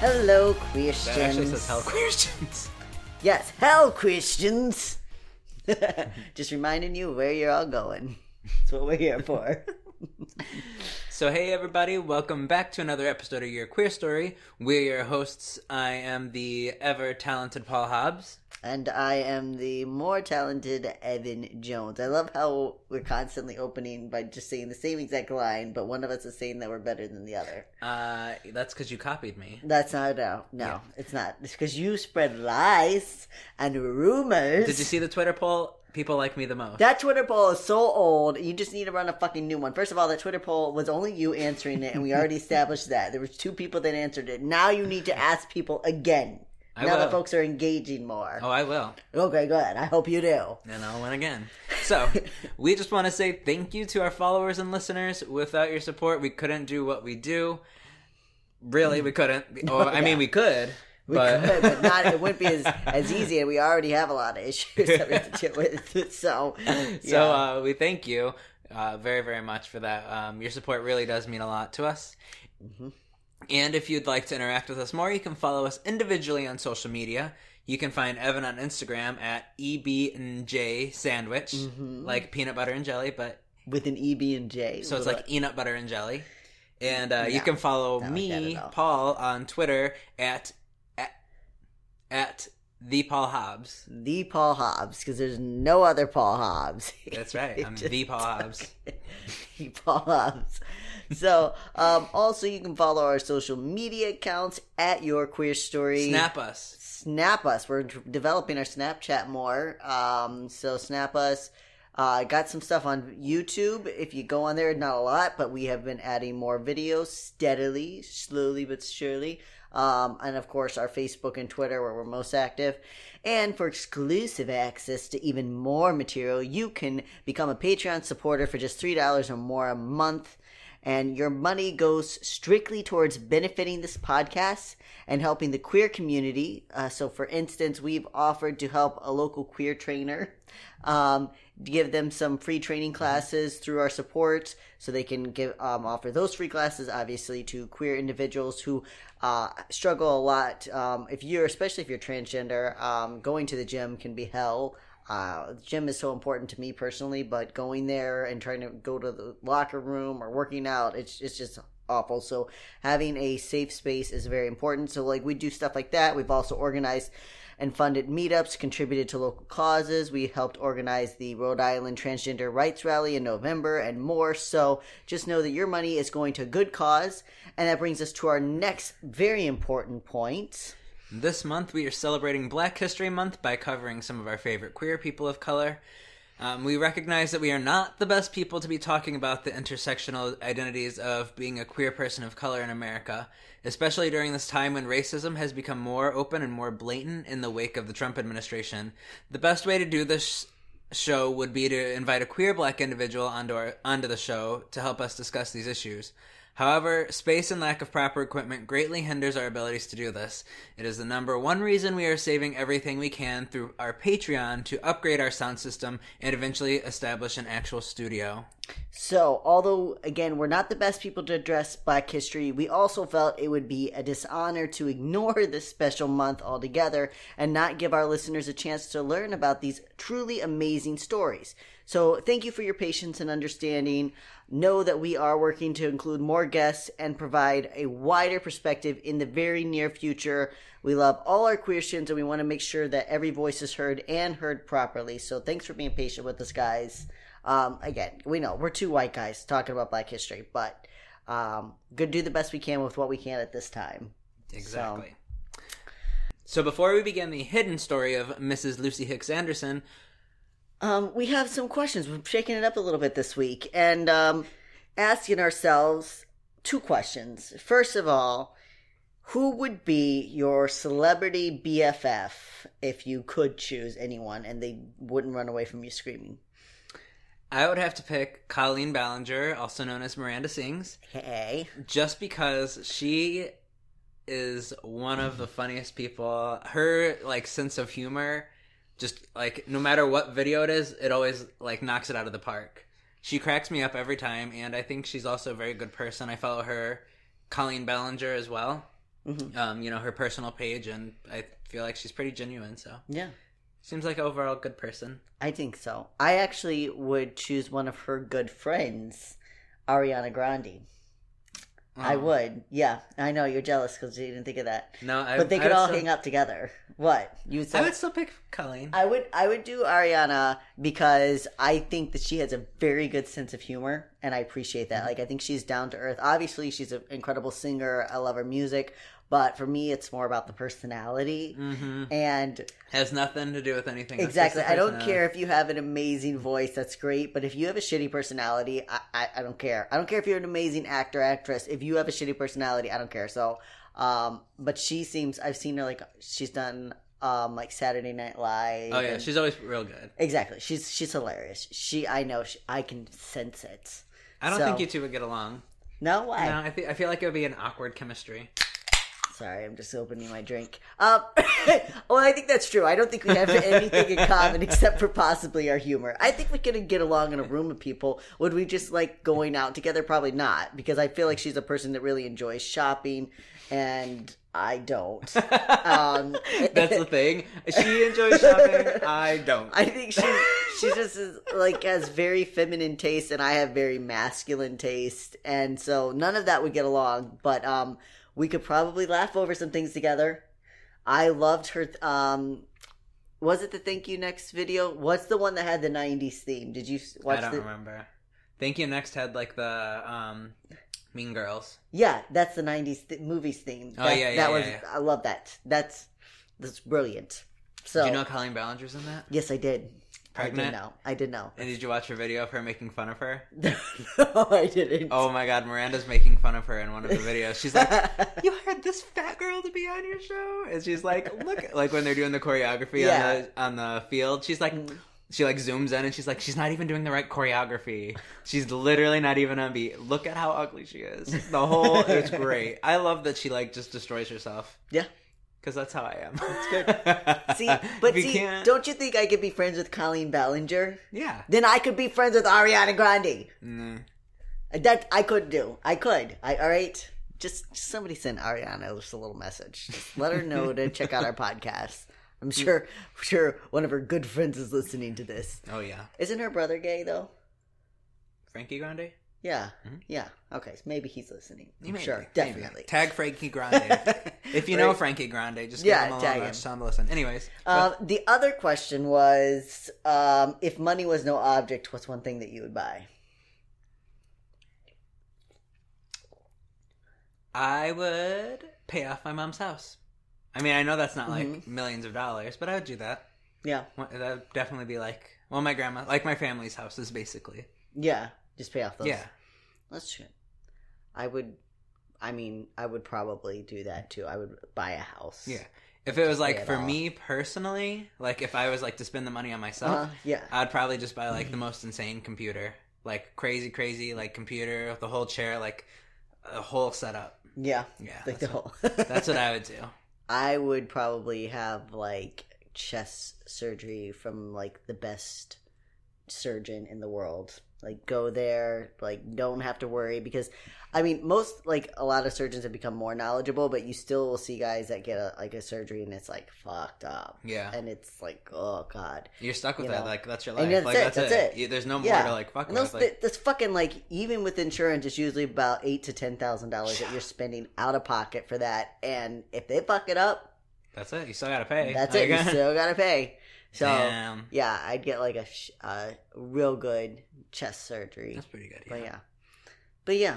Hello, Christians. Queerstians. Yes, hell, Queerstians. Just reminding you where you're all going. That's what we're here for. So, hey everybody, welcome back to another episode of Your Queer Story. We're your hosts. I am the ever talented Paul Hobbs. And I am the more talented Evan Jones. I love how we're constantly opening by just saying the same exact line, but one of us is saying that we're better than the other. Uh, that's because you copied me. That's not no, no, it's not. It's because you spread lies and rumors. Did you see the Twitter poll? People like me the most. That Twitter poll is so old. You just need to run a fucking new one. First of all, that Twitter poll was only you answering it, and we already established that there was two people that answered it. Now you need to ask people again. I now will. that folks are engaging more. oh, I will. Okay, good. I hope you do. And I'll win again. So, we just want to say thank you to our followers and listeners. Without your support, we couldn't do what we do. Really, we couldn't. Or, I mean, we could. We but could, but not. It wouldn't be as, as easy, and we already have a lot of issues that we have to deal with. So, yeah. so uh, we thank you uh, very, very much for that. Um, your support really does mean a lot to us. Mm-hmm. And if you'd like to interact with us more, you can follow us individually on social media. You can find Evan on Instagram at EB&J Sandwich, Mm-hmm. like peanut butter and jelly, but with an E, B, and J. So it's like peanut butter and jelly. And uh, you can follow like me, all. Paul, on Twitter at at, at the Paul Hobbs. the Paul Hobbs, because there's no other Paul Hobbs. That's right. I'm the Paul Hobbs. the Paul Hobbs. So, um, also you can follow our social media accounts at Your Queer Story. Snap us. snap us. We're developing our Snapchat more. Um, so snap us. Uh, got some stuff on YouTube. If you go on there, not a lot, but we have been adding more videos steadily, slowly but surely. Um, and of course, our Facebook and Twitter, where we're most active. And for exclusive access to even more material, you can become a Patreon supporter for just $3 or more a month and your money goes strictly towards benefiting this podcast and helping the queer community. Uh, so, for instance, we've offered to help a local queer trainer, um, give them some free training classes through our support, so they can give um, offer those free classes, obviously, to queer individuals who uh, struggle a lot. Um, if you're, especially if you're transgender, um, going to the gym can be hell. Uh, gym is so important to me personally, but going there and trying to go to the locker room or working out, it's it's just awful. So having a safe space is very important. So like we do stuff like that. We've also organized and funded meetups, contributed to local causes. We helped organize the Rhode Island Transgender Rights Rally in November and more. So just know that your money is going to a good cause. And that brings us to our next very important point. This month, we are celebrating Black History Month by covering some of our favorite queer people of color. Um, we recognize that we are not the best people to be talking about the intersectional identities of being a queer person of color in America, especially during this time when racism has become more open and more blatant in the wake of the Trump administration. The best way to do this show would be to invite a queer black individual onto, our, onto the show to help us discuss these issues. However, space and lack of proper equipment greatly hinders our abilities to do this. It is the number one reason we are saving everything we can through our Patreon to upgrade our sound system and eventually establish an actual studio. So, although again, we're not the best people to address Black History, we also felt it would be a dishonor to ignore this special month altogether and not give our listeners a chance to learn about these truly amazing stories. So, thank you for your patience and understanding. Know that we are working to include more guests and provide a wider perspective in the very near future. We love all our Queerstians and we want to make sure that every voice is heard and heard properly. So, thanks for being patient with us, guys. Um, again, we know we're two white guys talking about Black history, but um, good do the best we can with what we can at this time. Exactly. So, before we begin the hidden story of Mrs. Lucy Hicks Anderson, Um, we have some questions. We're shaking it up a little bit this week and um, asking ourselves two questions. First of all, who would be your celebrity BFF if you could choose anyone and they wouldn't run away from you screaming? I would have to pick Colleen Ballinger, also known as Miranda Sings, Hey. just because she is one of the funniest people. Her like sense of humor, just like no matter what video it is, it always like knocks it out of the park. She cracks me up every time, and I think she's also a very good person. I follow her, Colleen Ballinger as well. Mhm. Um, you know her personal page, and I feel like she's pretty genuine. So Yeah. seems like overall good person. I think so. I actually would choose one of her good friends, Ariana Grande. I Oh. would. Yeah, I know you're jealous because you didn't think of that. No, I, But they could would all still- hang out together. What you? I would still pick Colleen. I would. I would do Ariana because I think that she has a very good sense of humor, and I appreciate Mm-hmm. that. Like I think she's down to earth. Obviously, she's an incredible singer. I love her music, but for me, it's more about the personality hmm and Has nothing to do with anything. Exactly. I don't care if you have an amazing voice. That's great. But if you have a shitty personality, I, I, I don't care. I don't care if you're an amazing actor, actress. If you have a shitty personality, I don't care. So, um, but she seems. I've seen her like she's done um like Saturday Night Live. Oh yeah, and- she's always real good. exactly. She's she's hilarious. She. I know. She, I can sense it. I don't So- think you two would get along. No, why? No, I, fe- I feel like it would be an awkward chemistry. Sorry, I'm just opening my drink. Um, well, I think that's true. I don't think we have anything in common except for possibly our humor. I think we could get along in a room of people. Would we just like going out together? Probably not, because I feel like she's a person that really enjoys shopping, and I don't. Um, That's the thing. She enjoys shopping. I don't. I think she she just is like has very feminine taste, and I have very masculine taste, and so none of that would get along. But um, we could probably laugh over some things together. I loved her. Um, was it the thank you next video? What's the one that had the '90s theme? Did you watch I don't the? remember. Thank you. Next had like the um, Mean Girls. Yeah, that's the '90s th- movies theme. Oh, That- yeah, yeah, that yeah, was. yeah. I love that. That's that's brilliant. So Do you know Colleen Ballinger's in that? yes, I did. I Pregnant? did know. I did know. And did you watch her video of her making fun of her? no, I didn't. Oh my god, Miranda's making fun of her in one of the videos. She's like, "You hired this fat girl to be on your show," and she's like, "Look!" Like when they're doing the choreography Yeah. on the on the field, she's like, mm. she like zooms in and she's like, "She's not even doing the right choreography. She's literally not even on beat. Look at how ugly she is. The whole it's great. I love that she like just destroys herself Yeah. Because that's how I am. That's good. See, but see, don't you think I could be friends with Colleen Ballinger? yeah. Then I could be friends with Ariana Grande. Mm. That I could do. I could. I all right. Just, just somebody send Ariana just a little message. Just let her know to check out our podcast. I'm sure, sure one of her good friends is listening to this. Oh yeah, Isn't her brother gay though? Frankie Grande. Yeah, yeah. Okay, so maybe he's listening. May sure, be, maybe. definitely. Tag Frankie Grande. If you know Frankie Grande, just Yeah, give him a tag him. tell him to listen. Anyways, Uh, the other question was, um, if money was no object, what's one thing that you would buy? I would pay off my mom's house. I mean, I know that's not like Mm-hmm. millions of dollars, but I would do that. Yeah, That would definitely be like, well, my grandma, like my family's houses, basically. yeah. Just pay off those. Yeah. That's true. I would. I mean, I would probably do that too. I would buy a house. Yeah. If it was like it for off. me personally, like if I was like to spend the money on myself, Uh, yeah. I'd probably just buy like the most insane computer, like crazy, crazy like computer with the whole chair, like a whole setup. Yeah. Yeah, Like the whole. That's what I would do. I would probably have like chest surgery from like the best surgeon in the world. Like go there, like don't have to worry because I mean most like a lot of surgeons have become more knowledgeable, but you still will see guys that get a like a surgery and it's like fucked up. Yeah. And it's like, oh god. You're stuck with You that. know. Like that's your life. that's like it, that's, that's it. it. There's no more Yeah. to like fuck And with. Like, that's fucking like even with insurance, it's usually about eight to ten thousand dollars that you're spending out of pocket for that. And if they fuck it up, that's it. You still gotta pay. that's it. You still gotta pay. So Damn. yeah, I'd get like a sh- uh, real good chest surgery. That's pretty good. But Yeah. yeah, but yeah,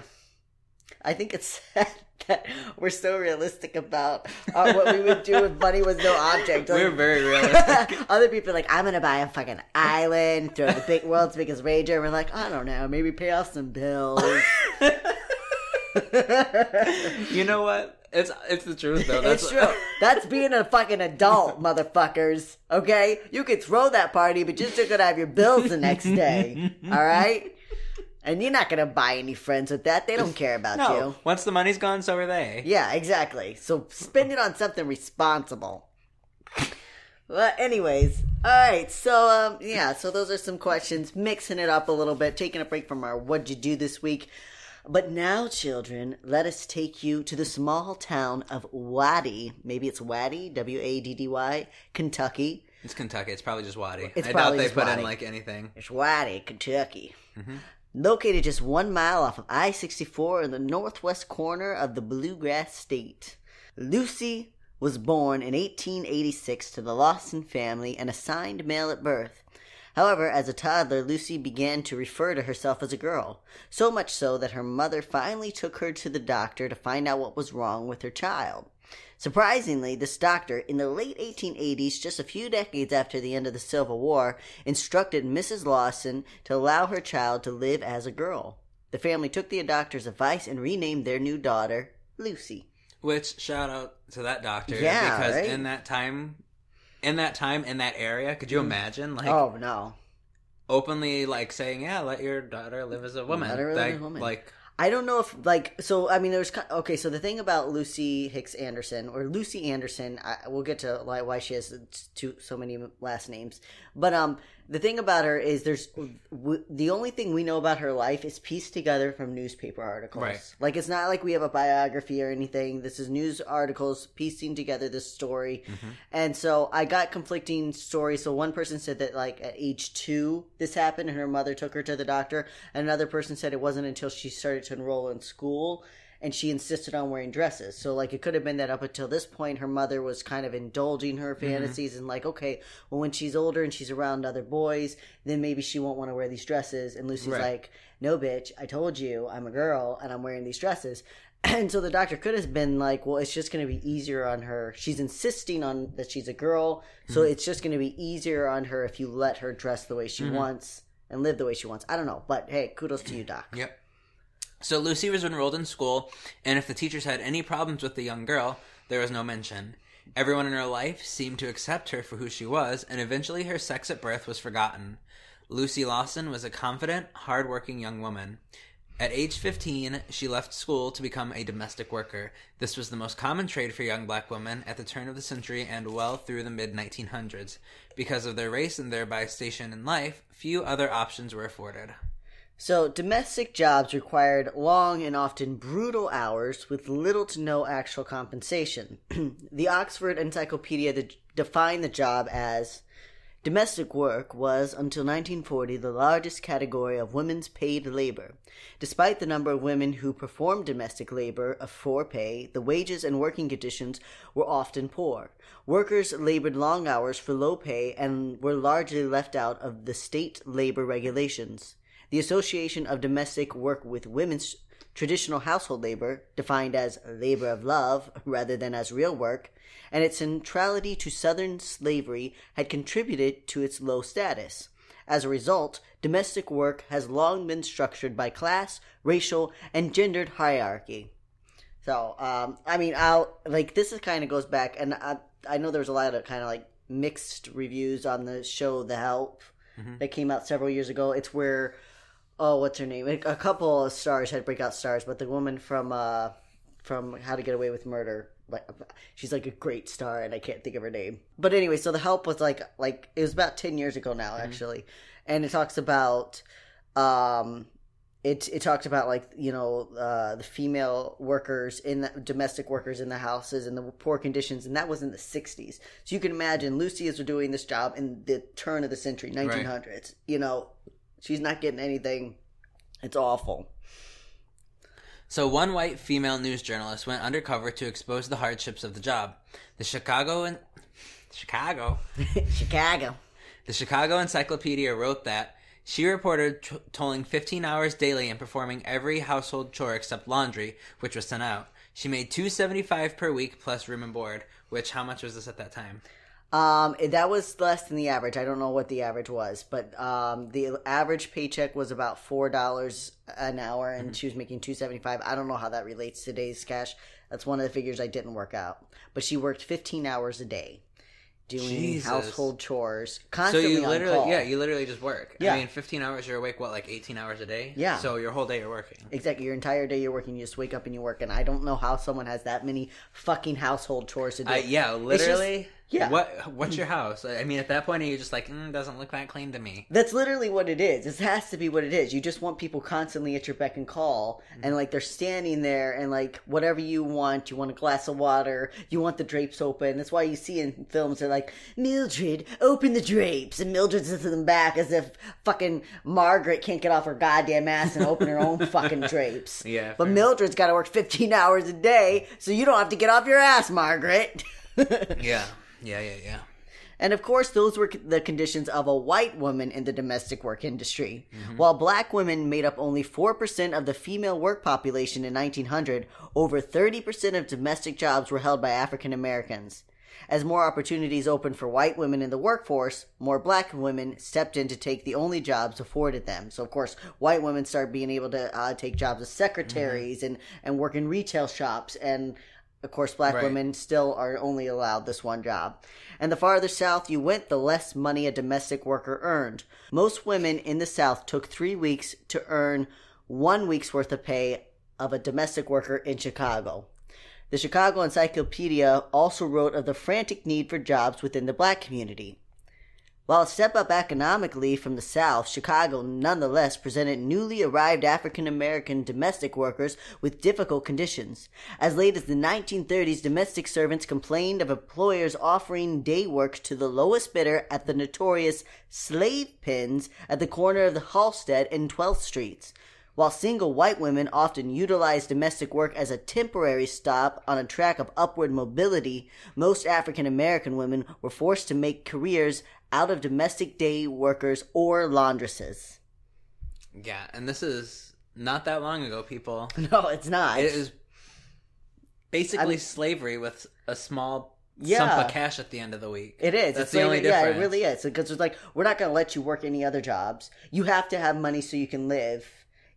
I think it's sad that we're so realistic about uh, what we would do if money was no object. Like, We're very realistic. Other people are like, I'm gonna buy a fucking island, throw the big world's biggest rager. We're like, I don't know, maybe pay off some bills. you know what? It's it's the truth though. That's it's true. That's being a fucking adult, motherfuckers. Okay, you could throw that party, but you're still gonna have your bills the next day. All right, and you're not gonna buy any friends with that. They don't care about No. you. Once the money's gone, so are they. Yeah, exactly. So spend it on something responsible. Well, anyways, all right. So, um, yeah. So those are some questions, mixing it up a little bit, taking a break from our "What'd you do this week?" But now, children, let us take you to the small town of Waddy. Maybe it's Waddy, W A D D Y, Kentucky. It's Kentucky. It's probably just Waddy. It's I doubt they put in like anything. It's Waddy, Kentucky. Mm-hmm. Located just one mile off of I 64 in the northwest corner of the Bluegrass State. Lucy was born in 1886 to the Lawson family and assigned male at birth. However, as a toddler, Lucy began to refer to herself as a girl, so much so that her mother finally took her to the doctor to find out what was wrong with her child. Surprisingly, this doctor, in the late 1880s, just a few decades after the end of the Civil War, instructed Mrs. Lawson to allow her child to live as a girl. The family took the doctor's advice and renamed their new daughter Lucy. Which shout out to that doctor Yeah, because right? in that time, in that time in that area, could you imagine like oh no. openly like saying, "Yeah, let your daughter live as a woman." Let her live as like, a woman. like I don't know if like so. I mean, there's okay. So the thing about Lucy Hicks Anderson or Lucy Anderson, I, we'll get to why she has two so many last names. But um, the thing about her is there's w- the only thing we know about her life is pieced together from newspaper articles. Right. Like it's not like we have a biography or anything. This is news articles piecing together this story. Mm-hmm. And so I got conflicting stories. So one person said that like at age two this happened and her mother took her to the doctor. Another person said it wasn't until she started to enroll in school and she insisted on wearing dresses. So like it could have been that up until this point her mother was kind of indulging her fantasies and like, okay, well when she's older and she's around other boys, then maybe she won't want to wear these dresses. And Lucy's Right. like, No bitch, I told you I'm a girl and I'm wearing these dresses. And so the doctor could have been like, well, it's just going to be easier on her. She's insisting on that she's a girl, so Mm-hmm. it's just going to be easier on her if you let her dress the way she wants and live the way she wants. I don't know, but hey, kudos to you, doc. Yep. So Lucy was enrolled in school, and if the teachers had any problems with the young girl, there was no mention. Everyone in her life seemed to accept her for who she was, and eventually her sex at birth was forgotten. Lucy Lawson was a confident, hard-working young woman. At age 15, she left school to become a domestic worker. This was the most common trade for young black women at the turn of the century and well through the mid 1900s. Because of their race and thereby station in life, few other options were afforded. So, domestic jobs required long and often brutal hours with little to no actual compensation. the Oxford Encyclopedia de- defined the job as domestic work was, until 1940, the largest category of women's paid labor. Despite the number of women who performed domestic labor for pay, the wages and working conditions were often poor. Workers labored long hours for low pay and were largely left out of the state labor regulations. The Association of Domestic Work with Women's Traditional Household Labor, defined as labor of love rather than as real work, and its centrality to Southern slavery had contributed to its low status. As a result, domestic work has long been structured by class, racial, and gendered hierarchy. So, um, I mean, I'll like this is kind of goes back, and I I know there was a lot of kind of like mixed reviews on the show The Help that came out several years ago. It's where oh, what's her name? A couple of stars had breakout stars, but the woman from uh from How to Get Away with Murder, like she's like a great star, and I can't think of her name. But anyway, so The Help was like like it was about ten years ago now, actually, and it talks about um, it it talked about like you know uh, the female workers in the domestic workers in the houses and the poor conditions, and that was in the '60s. So you can imagine Lucy is doing this job in the turn of the century, 1900s. You know, she's not getting anything. It's awful. So, one white female news journalist went undercover to expose the hardships of the job. The Chicago and Chicago, Chicago. the Chicago Encyclopedia wrote that she reported t- tolling 15 hours daily and performing every household chore except laundry, which was sent out. She made 275 per week plus room and board. Which how much was this at that time? Um, that was less than the average. I don't know what the average was, but um, the average paycheck was about four dollars an hour, and Mm-hmm. she was making two seventy five. I don't know how that relates to today's cash. That's one of the figures I didn't work out. But she worked fifteen hours a day, doing Jesus. household chores constantly. So you literally, yeah, you literally just work. Yeah. I mean, 15 hours you're awake. What, like 18 hours a day? Yeah. So your whole day you're working. Exactly. Your entire day you're working. You just wake up and you work. And I don't know how someone has that many fucking household chores to do. Uh, yeah, It's just- literally. Yeah. What What's your house? I mean, at that point, you're just like, mm, doesn't look that clean to me. That's literally what it is. This has to be what it is. You just want people constantly at your beck and call, Mm-hmm. and like they're standing there, and like whatever you want, you want a glass of water, you want the drapes open. That's why you see in films they're like, Mildred, open the drapes, and Mildred's in the back as if fucking Margaret can't get off her goddamn ass and open her own fucking drapes. Yeah, but. Mildred's got to work 15 hours a day, so you don't have to get off your ass, Margaret. Yeah. Yeah, yeah, yeah. And of course, those were the conditions of a white woman in the domestic work industry. While black women made up only 4% of the female work population in 1900, over 30% of domestic jobs were held by African Americans. As more opportunities opened for white women in the workforce, more black women stepped in to take the only jobs afforded them. So, of course, white women started being able to uh, take jobs as secretaries and, and work in retail shops. And, of course, black Right. women still are only allowed this one job. And the farther south you went, the less money a domestic worker earned. Most women in the south took three weeks to earn one week's worth of pay of a domestic worker in Chicago. The Chicago Encyclopedia also wrote of the frantic need for jobs within the black community. While a step up economically from the South, Chicago nonetheless presented newly arrived African American domestic workers with difficult conditions. As late as the 1930s, domestic servants complained of employers offering day work to the lowest bidder at the notorious slave pens at the corner of the Halsted and 12th Streets. While single white women often utilized domestic work as a temporary stop on a track of upward mobility, most African American women were forced to make careers out of domestic day workers or laundresses. Yeah, and this is not that long ago, people. No, it's not. It is basically I mean- slavery with a small Yeah. sump of cash at the end of the week. It is. That's it's the like- only difference. Yeah, it really is. Because it's like we're not going to let you work any other jobs. You have to have money so you can live.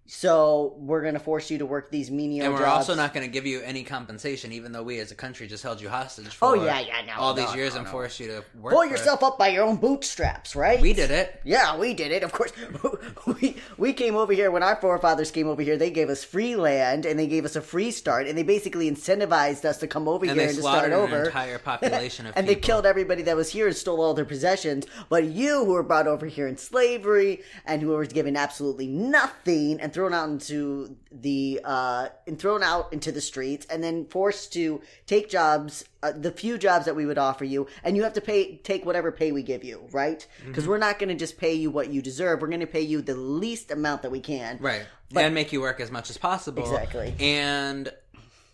So we're going to force you to work these menial jobs. And we're jobs. also not going to give you any compensation, even though we as a country just held you hostage oh, for Oh, yeah, yeah, no, all no, these years no, and forced you to work. pull for it. yourself up by your own bootstraps, right? We did it. Yeah, we did it. Of course, we we came over here when our forefathers came over here. They gave us free land and they gave us a free start, and they basically incentivized us to come over And here and to start over. entire population of and they killed everybody that was here and stole all their possessions. But you, who were brought over here in slavery and who were given absolutely nothing and thrown out into the uh, and thrown out into the streets and then forced to take jobs, uh, the few jobs that we would offer you, and you have to pay take whatever pay we give you, right? Because Mm-hmm. we're not going to just pay you what you deserve. We're going to pay you the least amount that we can. Right. But- and make you work as much as possible. Exactly. And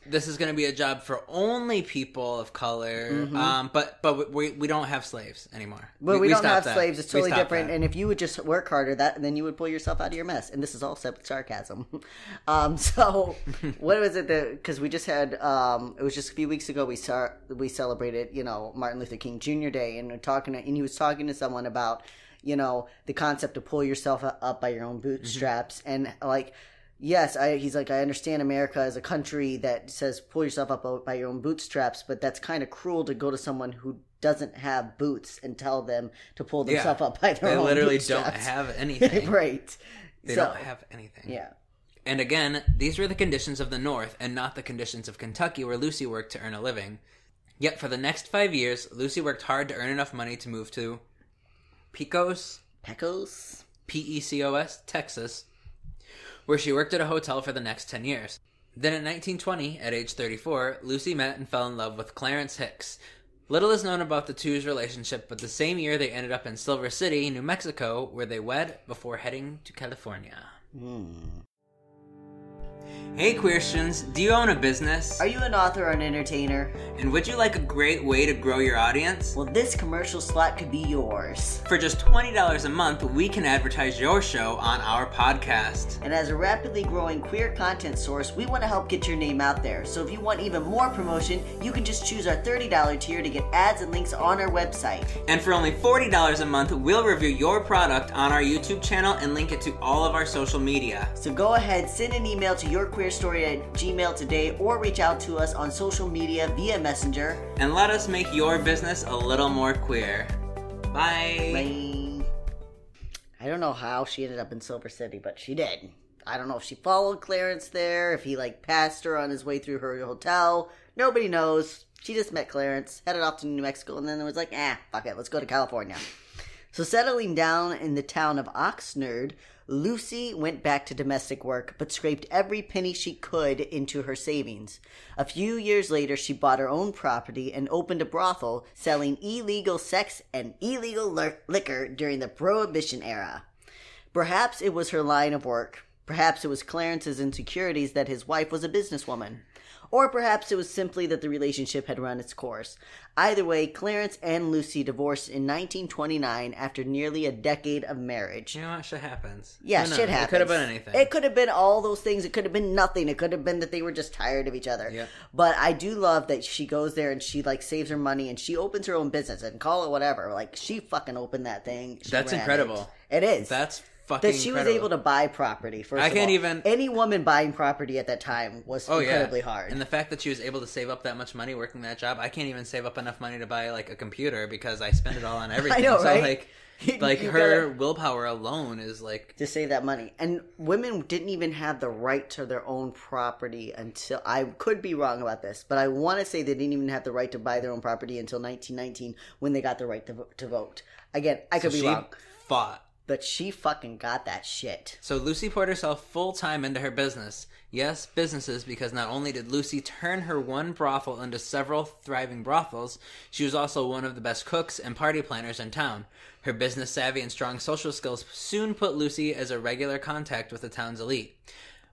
this is going to be a job for only people of color. Um, but but we we don't have slaves anymore. But we, don't have that. slaves. It's totally different. that. And if you would just work harder, that then you would pull yourself out of your mess. And this is all said with sarcasm. um, so what was it that? Because we just had. Um, it was just a few weeks ago. We saw we celebrated. You know Martin Luther King Jr. Day, and we're talking. To, and he was talking to someone about you know the concept of pull yourself up by your own bootstraps and like yes I, he's like i understand america as a country that says pull yourself up by your own bootstraps but that's kind of cruel to go to someone who doesn't have boots and tell them to pull Yeah. themselves up by their own bootstraps. They own literally don't have anything. right They So, don't have anything. yeah And again, these were the conditions of the North and not the conditions of Kentucky where Lucy worked to earn a living. Yet for the next five years, Lucy worked hard to earn enough money to move to Pecos? pecos P E C O S, Texas, where she worked at a hotel for the next 10 years. Then in 1920, at age 34, Lucy met and fell in love with Clarence Hicks. Little is known about the two's relationship, but the same year they ended up in Silver City, New Mexico, where they wed before heading to California. Hmm. Hey Queerstians, do you own a business? Are you an author or an entertainer? And would you like a great way to grow your audience? Well, this commercial slot could be yours. For just $20 a month, we can advertise your show on our podcast. And as a rapidly growing queer content source, we want to help get your name out there. So if you want even more promotion, you can just choose our $30 tier to get ads and links on our website. And for only $40 a month, we'll review your product on our YouTube channel and link it to all of our social media. So go ahead, send an email to yourqueerstory at gmail today or reach out to us on social media via Messenger. And let us make your business a little more queer. Bye. Bye. I don't know how she ended up in Silver City, but she did. I don't know if she followed Clarence there, if he like passed her on his way through her hotel. Nobody knows. She just met Clarence, headed off to New Mexico, and then it was like, ah, fuck it, let's go to California. So settling down in the town of Oxnard, Lucy went back to domestic work, but scraped every penny she could into her savings. A few years later, she bought her own property and opened a brothel selling illegal sex and illegal li- liquor during the Prohibition era. Perhaps it was her line of work. Perhaps it was Clarence's insecurities that his wife was a businesswoman. Or perhaps it was simply that the relationship had run its course. Either way, Clarence and Lucy divorced in 1929 after nearly a decade of marriage. You know what? Shit happens. Yeah, shit happens. It could have been anything. It could have been all those things. It could have been nothing. It could have been that they were just tired of each other. Yeah. But I do love that she goes there and she like saves her money and she opens her own business and call it whatever. Like she fucking opened that thing. She That's incredible. It, it is. That's fucking that she was able to buy property. First, I can't all. even- Any woman buying property at that time was Oh incredibly yeah, hard. And the fact that she was able to save up that much money working that job, I can't even save up enough money to buy like a computer because I spend it all on everything. know, so right? like, like her gotta- willpower alone is like to save that money. And women didn't even have the right to their own property until I could be wrong about this, but I want to say they didn't even have the right to buy their own property until 1919 when they got the right to, to vote. Again, I so could be she wrong, fought. But she fucking got that shit. So Lucy poured herself full time into her business. Yes, businesses, because not only did Lucy turn her one brothel into several thriving brothels, she was also one of the best cooks and party planners in town. Her business savvy and strong social skills soon put Lucy as a regular contact with the town's elite.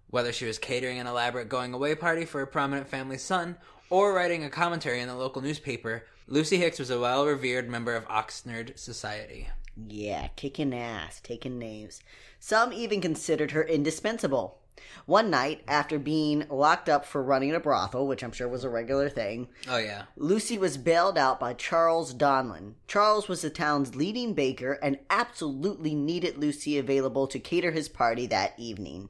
Whether she was catering an elaborate going away party for a prominent family's son or writing a commentary in the local newspaper, Lucy Hicks was a well revered member of Oxnard society. Yeah, kicking ass, taking names. Some even considered her indispensable. One night, after being locked up for running a brothel, which I'm sure was a regular thing, Oh, yeah. Lucy was bailed out by Charles Donlan. Charles was the town's leading baker and absolutely needed Lucy available to cater his party that evening.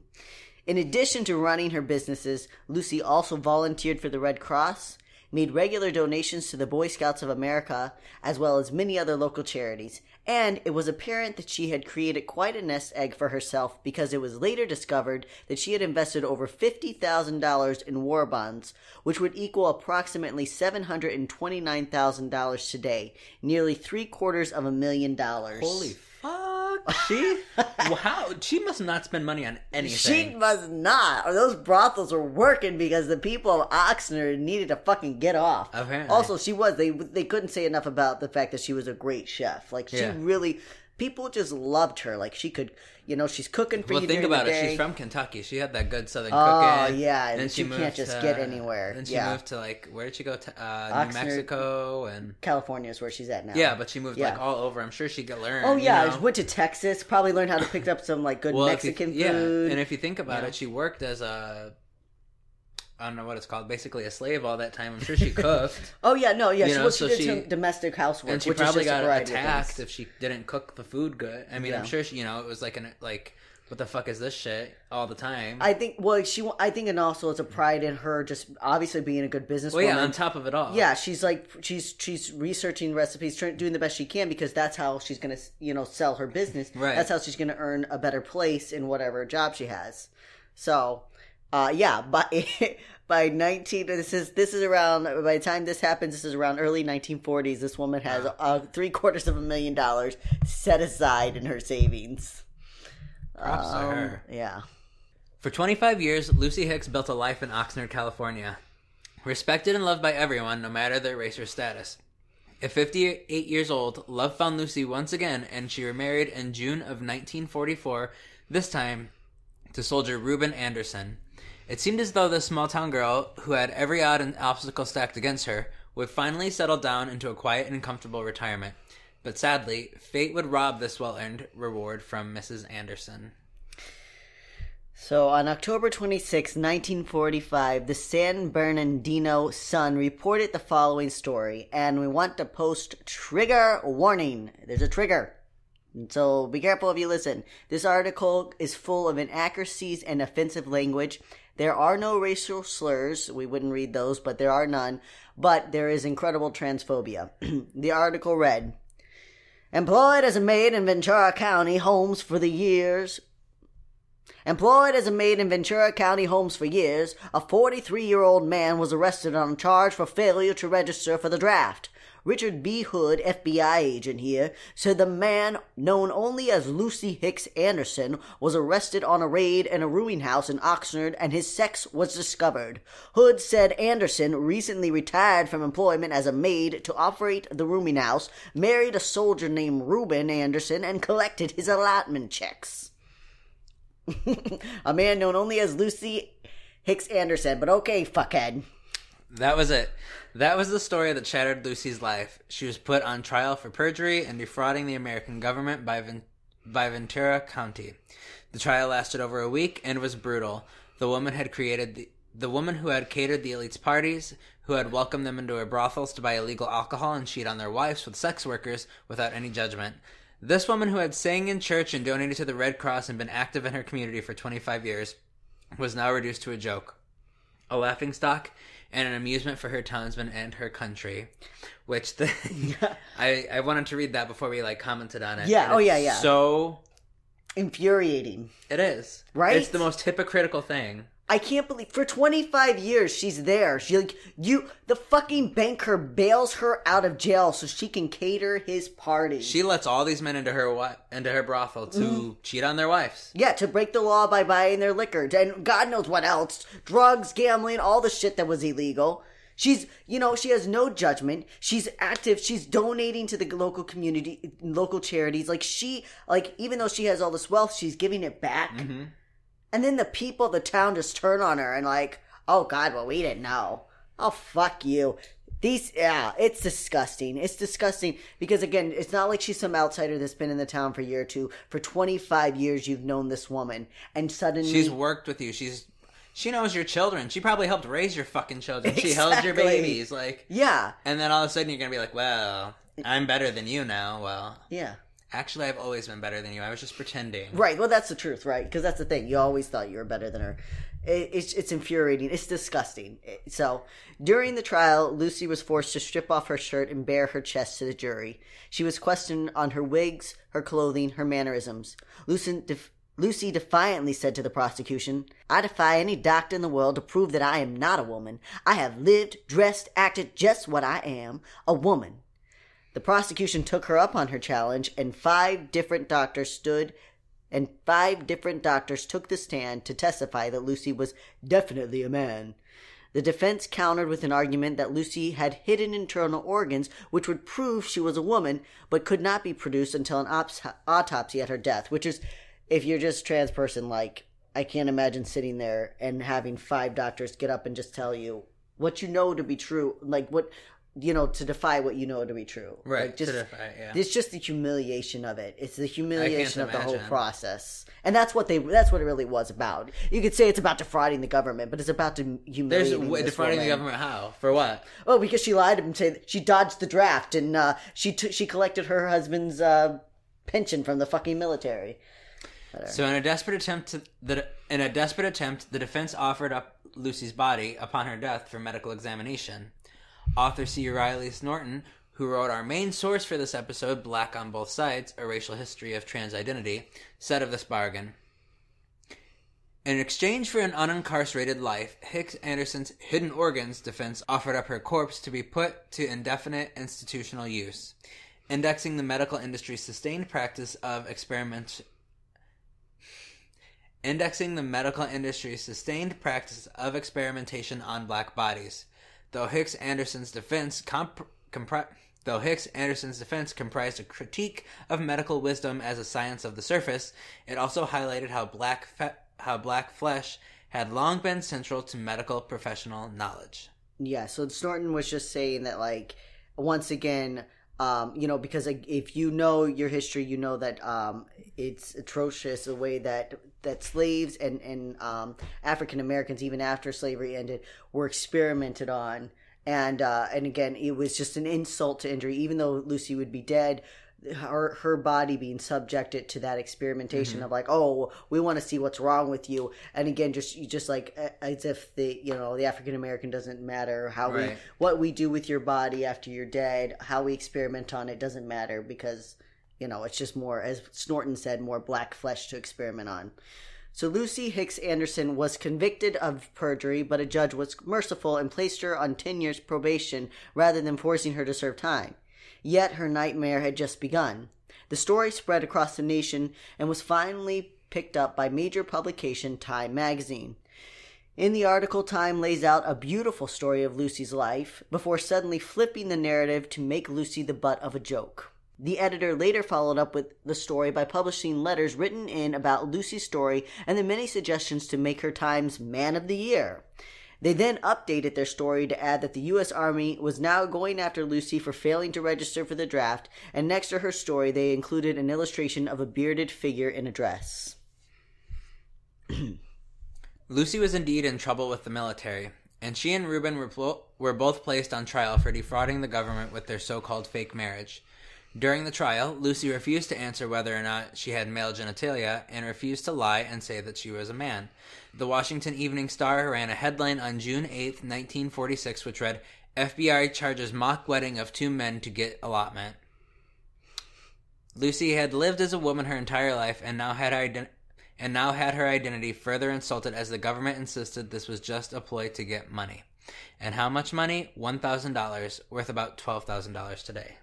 In addition to running her businesses, Lucy also volunteered for the Red Cross, made regular donations to the Boy Scouts of America, as well as many other local charities, and it was apparent that she had created quite a nest egg for herself because it was later discovered that she had invested over $50,000 in war bonds, which would equal approximately $729,000 today, nearly three quarters of a million dollars. Holy fuck! She wow, she must not spend money on anything. She must not. Or those brothels were working because the people of Oxnard needed to fucking get off. Apparently. Also, she was. They they couldn't say enough about the fact that she was a great chef. Like she Yeah. really, people just loved her. Like she could, you know, she's cooking for you. well, you. think about it. She's from Kentucky. She had that good Southern Oh, cooking. Oh yeah, and she you can't just to- get anywhere. Then she Yeah. moved to like where did she go? To, uh. New Mexico and California is where she's at now. yeah, but she moved like all over. I'm sure she could learn. Oh yeah, you know? went to Texas. Probably learned how to pick up some like good Well, if you- Mexican yeah, food. and if you think about Yeah. it, she worked as a I don't know what it's called, basically a slave all that time. I'm sure she cooked. oh yeah, no, yeah. You she, know, well, she so did she- some domestic housework, and she which probably is just got attacked if she didn't cook the food good. I mean, I'm sure she, you know, it was like an like, what the fuck is this shit all the time? I think. Well, she. I think, and also it's a pride in her just obviously being a good businesswoman. well, yeah, on top of it all, Yeah, she's like she's she's researching recipes, trying, doing the best she can because that's how she's gonna you know sell her business. Right. That's how she's gonna earn a better place in whatever job she has. So, uh, yeah, by by nineteen, this is this is around. By the time this happens, this is around early nineteen forties. This woman has uh, three quarters of a million dollars set aside in her savings. Props to Um, her. Yeah. For 25 years, Lucy Hicks built a life in Oxnard, California. Respected and loved by everyone, no matter their race or status. At 58 years old, love found Lucy once again, and she remarried in June of 1944, this time to soldier Reuben Anderson. It seemed as though this small town girl, who had every odd and obstacle stacked against her, would finally settle down into a quiet and comfortable retirement. But sadly, fate would rob this well earned reward from Mrs. Anderson. So on October 26, 1945, the San Bernardino Sun reported the following story, and we want to post trigger warning. There's a trigger. So be careful if you listen. This article is full of inaccuracies and offensive language. There are no racial slurs. We wouldn't read those, but there are none. But there is incredible transphobia. the article read Employed as a maid in Ventura County homes for the years Employed as a maid in Ventura County homes for years, a 43 year old man was arrested on a charge for failure to register for the draft. Richard B. Hood, FBI agent here, said the man, known only as Lucy Hicks Anderson, was arrested on a raid in a rooming house in Oxnard and his sex was discovered. Hood said Anderson recently retired from employment as a maid to operate the rooming house, married a soldier named Reuben Anderson, and collected his allotment checks. a man known only as Lucy Hicks Anderson, but okay, fuckhead. That was it. That was the story that shattered Lucy's life. She was put on trial for perjury and defrauding the American government by, Ven- by Ventura County. The trial lasted over a week and was brutal. The woman had created the, the woman who had catered the elites' parties, who had welcomed them into her brothels to buy illegal alcohol and cheat on their wives with sex workers without any judgment. This woman who had sang in church and donated to the Red Cross and been active in her community for 25 years was now reduced to a joke, a laughing stock, and an amusement for her townsmen and her country. Which the I I wanted to read that before we like commented on it. Yeah, oh, yeah, yeah. So Infuriating. it is Right? It's the most hypocritical thing. I can't believe for 25 years she's there. She like you the fucking banker bails her out of jail so she can cater his party. She lets all these men into her into her brothel to Mm. cheat on their wives. yeah, to break the law by buying their liquor and God knows what else. Drugs, gambling, all the shit that was illegal. She's, you know, she has no judgment. She's active. She's donating to the local community, local charities. Like she, like even though she has all this wealth, she's giving it back. Mm-hmm. And then the people of the town just turn on her and like, oh God, well we didn't know. Oh fuck you. These, yeah, it's disgusting. It's disgusting because again, it's not like she's some outsider that's been in the town for a year or two. For 25 years, you've known this woman and suddenly. She's worked with you. She's she knows your children. She probably helped raise your fucking children. She held your babies. Like yeah, and then all of a sudden you're gonna be like, Well, I'm better than you now. Well yeah. Actually I've always been better than you. I was just pretending. Right. Well, that's the truth, right? Because that's the thing. You always thought you were better than her. It, it's it's infuriating. It's disgusting. So during the trial, Lucy was forced to strip off her shirt and bare her chest to the jury. She was questioned on her wigs, her clothing, her mannerisms. Lucy, def- Lucy defiantly said to the prosecution, "I defy any doctor in the world to prove that I am not a woman. I have lived, dressed, acted just what I am, a woman." The prosecution took her up on her challenge, and five different doctors stood, and five different doctors took the stand to testify that Lucy was definitely a man. The defense countered with an argument that Lucy had hidden internal organs which would prove she was a woman, but could not be produced until an ops- autopsy at her death, which is, if you're just trans person, like, I can't imagine sitting there and having five doctors get up and just tell you what you know to be true, like what you know to defy what you know to be true. Right. Like, just to defy, yeah. it's just the humiliation of it. It's the humiliation of the whole process, and that's what they. That's what it really was about. You could say it's about defrauding the government, but it's about to There's humiliating this defrauding the government how? For what? Oh, because she lied to him, saying she dodged the draft and uh, she t- she collected her husband's uh, pension from the fucking military. So in a desperate attempt to the in a desperate attempt, the defense offered up Lucy's body upon her death for medical examination. Author C. Riley Snorton, who wrote our main source for this episode, Black on Both Sides: A Racial History of Trans Identity, said of this bargain. In exchange for an unincarcerated life, Hicks Anderson's hidden organs defense offered up her corpse to be put to indefinite institutional use, indexing the medical industry's sustained practice of indexing the medical industry's sustained practice of experimentation on black bodies. Though Hicks Anderson's defense comp- compri- though Hicks Anderson's defense comprised a critique of medical wisdom as a science of the surface, it also highlighted how black fe- how black flesh had long been central to medical professional knowledge. Yeah, so Snorton was just saying that, like, once again, um, you know, because if you know your history, you know that um, it's atrocious the way that that slaves and and um, African Americans, even after slavery ended, were experimented on. And uh, and again, it was just an insult to injury. Even though Lucy would be dead, her her body being subjected to that experimentation Mm-hmm. of like oh we want to see what's wrong with you and again just you just like as if the you know the african american doesn't matter how we what we do with your body after you're dead how we experiment on it doesn't matter because you know it's just more as snorton said more black flesh to experiment on so Lucy Hicks Anderson was convicted of perjury, but a judge was merciful and placed her on 10 years probation rather than forcing her to serve time. Yet her nightmare had just begun. The story spread across the nation and was finally picked up by major publication Time magazine. In the article, Time lays out a beautiful story of Lucy's life before suddenly flipping the narrative to make Lucy the butt of a joke. The editor later followed up with the story by publishing letters written in about Lucy's story and the many suggestions to make her Times Man of the Year. They then updated their story to add that the U.S. Army was now going after Lucy for failing to register for the draft, and next to her story, they included an illustration of a bearded figure in a dress. Lucy was indeed in trouble with the military, and she and Reuben were, were both placed on trial for defrauding the government with their so called fake marriage. During the trial, Lucy refused to answer whether or not she had male genitalia and refused to lie and say that she was a man. The Washington Evening Star ran a headline on June 8, 1946, which read FBI charges mock wedding of two men to get allotment. Lucy had lived as a woman her entire life and now had ident- and now had her identity further insulted as the government insisted this was just a ploy to get money. And how much money? $1,000, worth about $12,000 today.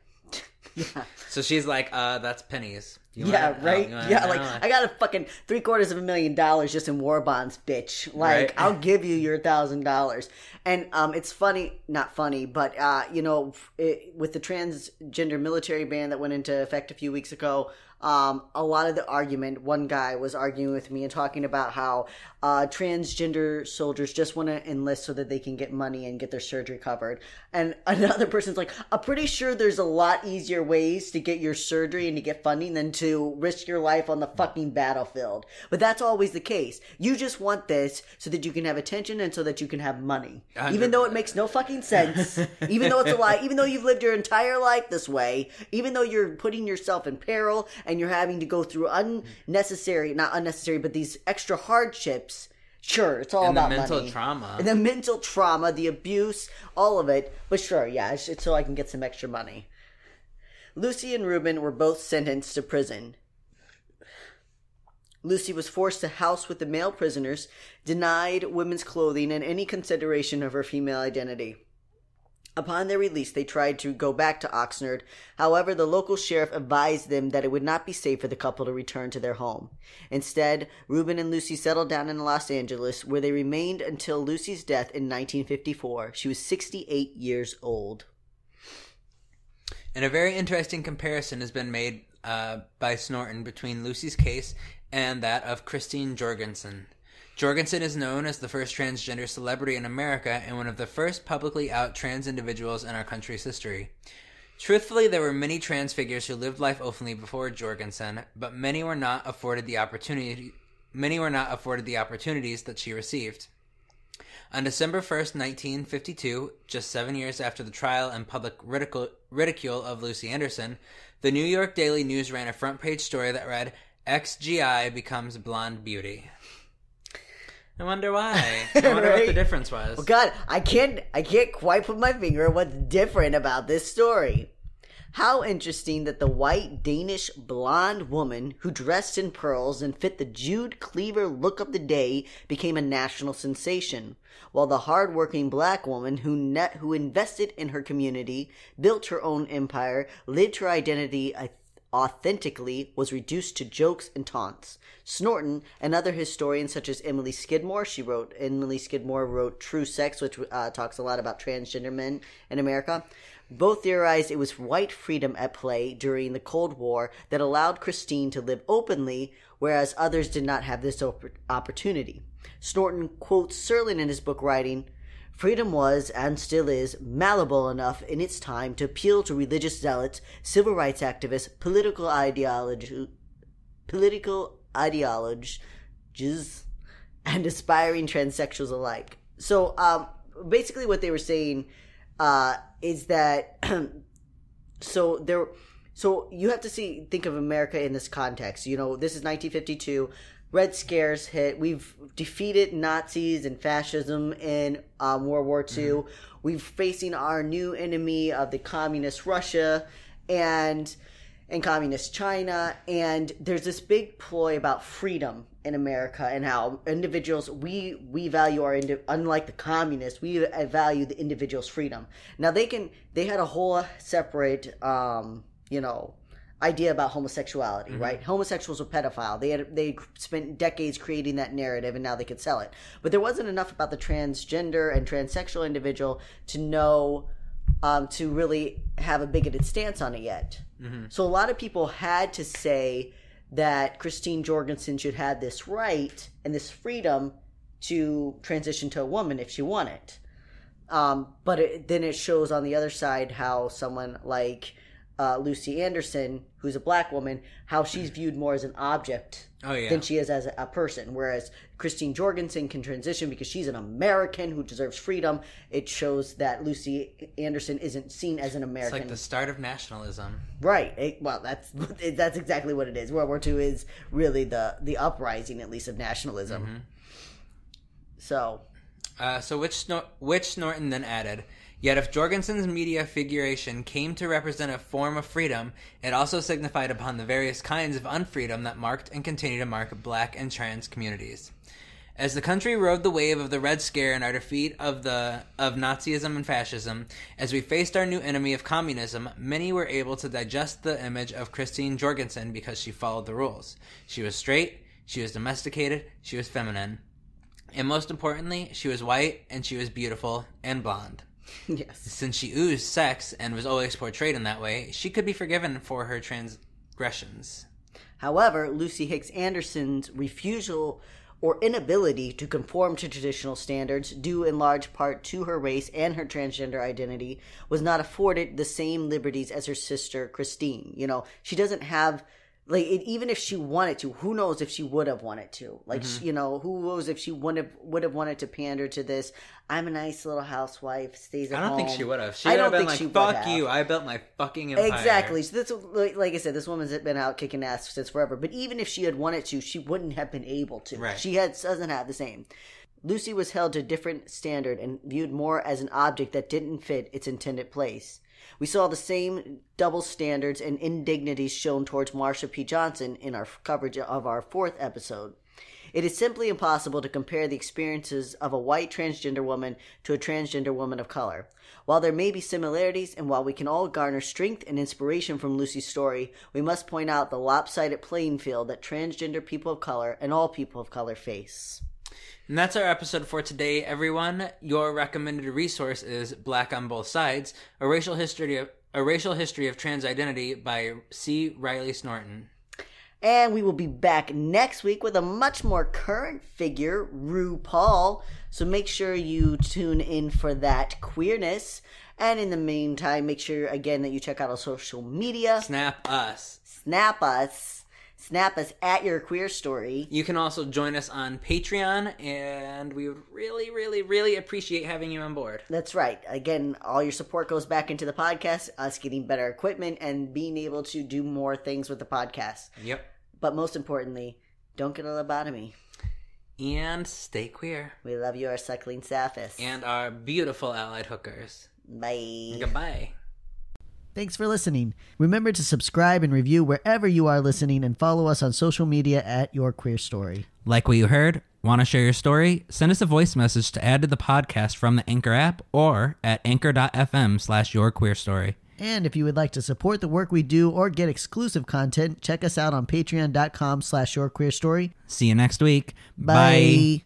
Yeah. So she's like, uh, that's pennies. Yeah? Oh, right. you want yeah, like? I got a fucking three quarters of a million dollars just in war bonds, bitch. Like Right. I'll give you your thousand dollars. And um, it's funny, not funny, but uh, you know, it, with the transgender military ban that went into effect a few weeks ago, um, a lot of the argument, one guy was arguing with me and talking about how uh, transgender soldiers just want to enlist so that they can get money and get their surgery covered. And another person's like, I'm pretty sure there's a lot easier ways to get your surgery and to get funding than to risk your life on the fucking battlefield. But that's always the case. You just want this so that you can have attention and so that you can have money. Even though it makes no fucking sense, even though it's a lie, even though you've lived your entire life this way, even though you're putting yourself in peril and you're having to go through unnecessary, not unnecessary, but these extra hardships. Sure, it's all And the about mental money. trauma. And the mental trauma, the abuse, all of it. But sure, yeah, it's, it's so I can get some extra money. Lucy and Reuben were both sentenced to prison. Lucy was forced to house with the male prisoners, denied women's clothing and any consideration of her female identity. Upon their release, they tried to go back to Oxnard. However, the local sheriff advised them that it would not be safe for the couple to return to their home. Instead, Reuben and Lucy settled down in Los Angeles, where they remained until Lucy's death in 1954. She was 68 years old. And a very interesting comparison has been made uh, by Snorton between Lucy's case and that of Christine Jorgensen. Jorgensen is known as the first transgender celebrity in America and one of the first publicly out trans individuals in our country's history. Truthfully, there were many trans figures who lived life openly before Jorgensen, but many were not afforded the opportunity. Many were not afforded the opportunities that she received. On December 1st, 1952, just seven years after the trial and public ridicule, ridicule of Lucy Anderson, the New York Daily News ran a front page story that read, XGI becomes blonde beauty. I wonder why. I wonder what the difference was. Well, God, I can't, I can't quite put my finger on what's different about this story. How interesting that the white Danish blonde woman who dressed in pearls and fit the June Cleaver look of the day became a national sensation, while the hardworking black woman who net, who invested in her community, built her own empire, lived her identity a, authentically was reduced to jokes and taunts. Snorton and other historians such as Emily Skidmore, she wrote Emily Skidmore wrote True Sex, which uh, talks a lot about transgender men in America. Both theorized it was white freedom at play during the Cold War that allowed Christine to live openly, whereas others did not have this op- opportunity. Snorton quotes Serlin in his book, writing, Freedom was, and still is, malleable enough in its time to appeal to religious zealots, civil rights activists, political ideology, political ideologies, and aspiring transsexuals alike. So, um, basically, what they were saying uh, is that so there, so you have to see think of America in this context. You know, this is 1952. Red Scares hit. We've defeated Nazis and fascism in um, World War II. Mm-hmm. We're facing our new enemy of the communist Russia and and communist China. And there's this big ploy about freedom in America and how individuals we we value our unlike the communists we value the individual's freedom. Now they can they had a whole separate um, you know idea about homosexuality, mm-hmm. right? Homosexuals were pedophile. They had they spent decades creating that narrative, and now they could sell it. But there wasn't enough about the transgender and transsexual individual to know um, to really have a bigoted stance on it yet. Mm-hmm. So a lot of people had to say that Christine Jorgensen should have this right and this freedom to transition to a woman if she wanted. Um, but it, then it shows on the other side how someone like uh, Lucy Anderson, who's a black woman, how she's viewed more as an object oh, yeah. than she is as a, a, person. Whereas Christine Jorgensen can transition because she's an American who deserves freedom. It shows that Lucy Anderson isn't seen as an American. It's like the start of nationalism, right? It, well, that's that's exactly what it is. World War II is really the the uprising, at least, of nationalism. Mm-hmm. So, uh, so which which Snorton then added Yet if Jorgensen's media figuration came to represent a form of freedom, it also signified upon the various kinds of unfreedom that marked and continue to mark black and trans communities. As the country rode the wave of the Red Scare and our defeat of the of Nazism and fascism, as we faced our new enemy of communism, many were able to digest the image of Christine Jorgensen because she followed the rules. She was straight, she was domesticated, she was feminine. And most importantly, she was white and she was beautiful and blonde. Yes. Since she oozed sex and was always portrayed in that way, she could be forgiven for her transgressions. However, Lucy Hicks Anderson's refusal or inability to conform to traditional standards, due in large part to her race and her transgender identity, was not afforded the same liberties as her sister Christine. You know, she doesn't have like it, even if she wanted to who knows if she would have wanted to? Like mm-hmm. she, you know who knows if she would have would have wanted to pander to this? I'm a nice little housewife stays at i don't home. think she would have. She I would have been like fuck you i built my fucking empire. Exactly. So this like i said this woman's been out kicking ass since forever. But even if she had wanted to she wouldn't have been able to. Right. she had doesn't have the same. Lucy was held to a different standard and viewed more as an object that didn't fit its intended place we saw the same double standards and indignities shown towards Marsha P. Johnson in our coverage of our fourth episode. It is simply impossible to compare the experiences of a white transgender woman to a transgender woman of color. While there may be similarities, and while we can all garner strength and inspiration from Lucy's story, we must point out the lopsided playing field that transgender people of color and all people of color face. And that's our episode for today, everyone. Your recommended resource is Black on Both Sides, a racial history of a racial history of trans identity by C. Riley Snorton. And we will be back next week with a much more current figure, RuPaul. So make sure you tune in for that queerness. And in the meantime, make sure again that you check out our social media. Snap us. Snap us snap us at your queer story. You can also join us on Patreon, and we would really, really, really appreciate having you on board. That's right. Again, all your support goes back into the podcast, us getting better equipment, and being able to do more things with the podcast. Yep. But most importantly, don't get a lobotomy. And stay queer. We love you, our suckling sapphis. And our beautiful allied hookers. Bye. Goodbye. Thanks for listening. Remember to subscribe and review wherever you are listening and follow us on social media at Your Queer Story. Like what you heard? Want to share your story? Send us a voice message to add to the podcast from the Anchor app or at anchor.fm slash Your Queer Story. And if you would like to support the work we do or get exclusive content, check us out on patreon.com slash your queer story. See you next week. Bye.